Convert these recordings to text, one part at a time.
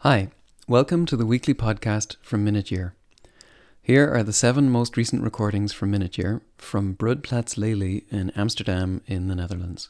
Hi, welcome to the weekly podcast from Minute Year. Here are the seven most recent recordings from Minute Year from Broedplaats Lely in Amsterdam in the Netherlands.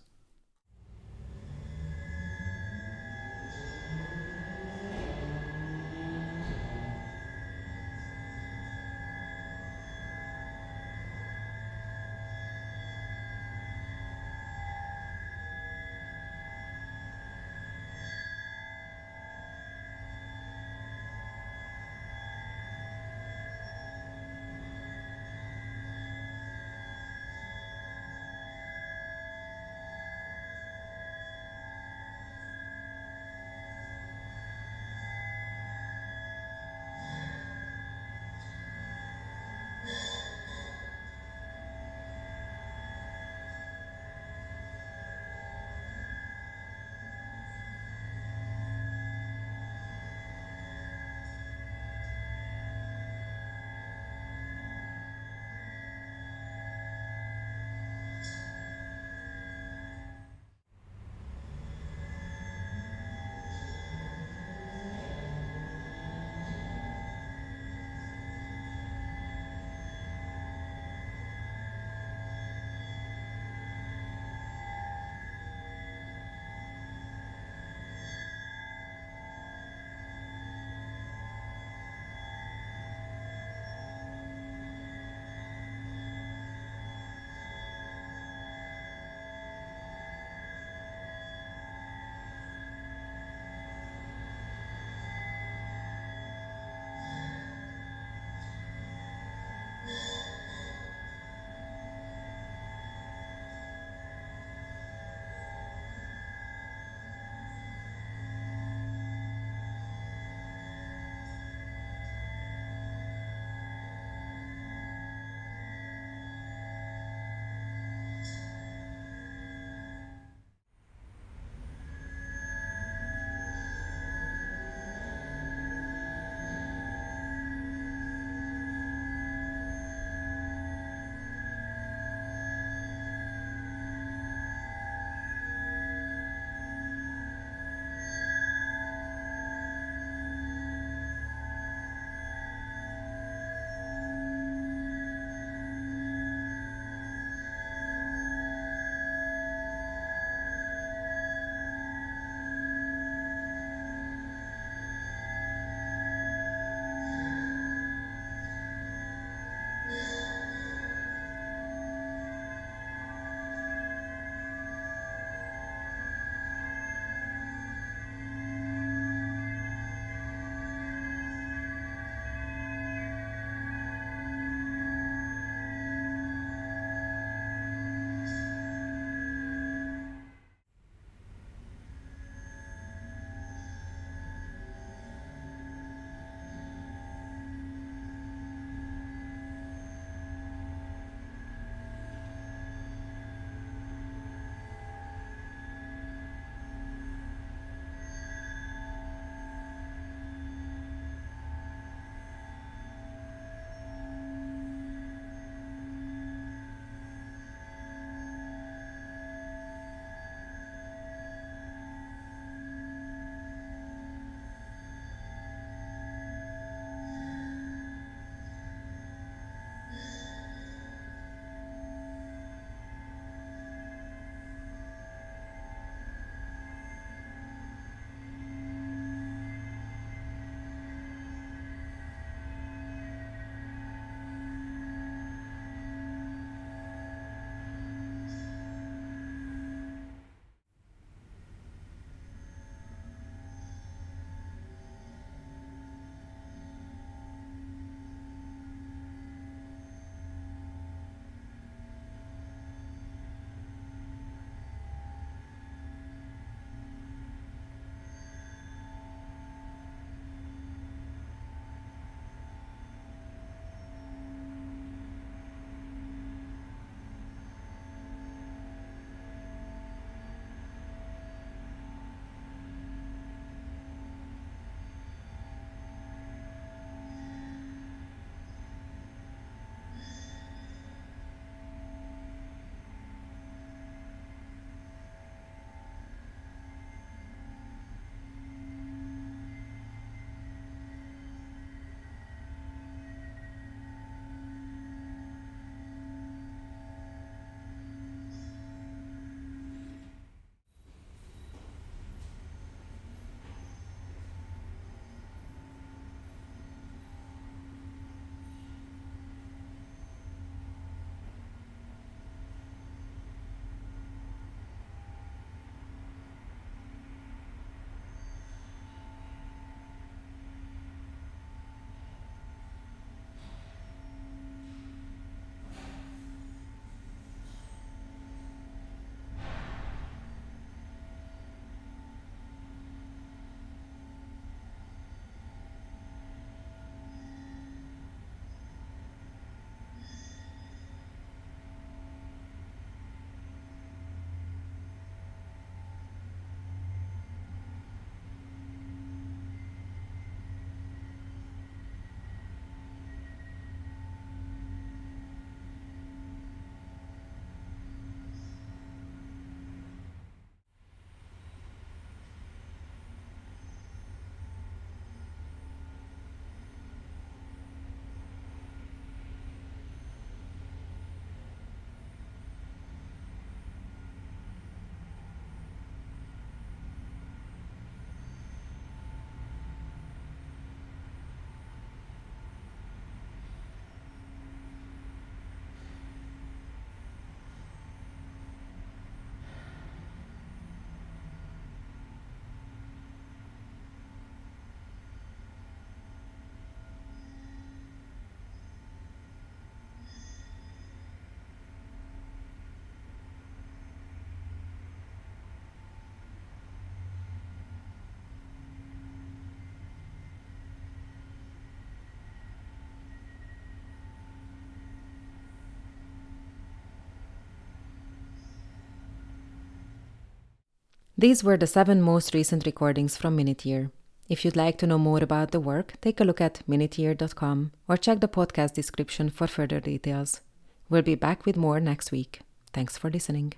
These were the seven most recent recordings from Minute Year. If you'd like to know more about the work, take a look at minuteyear.com or check the podcast description for further details. We'll be back with more next week. Thanks for listening.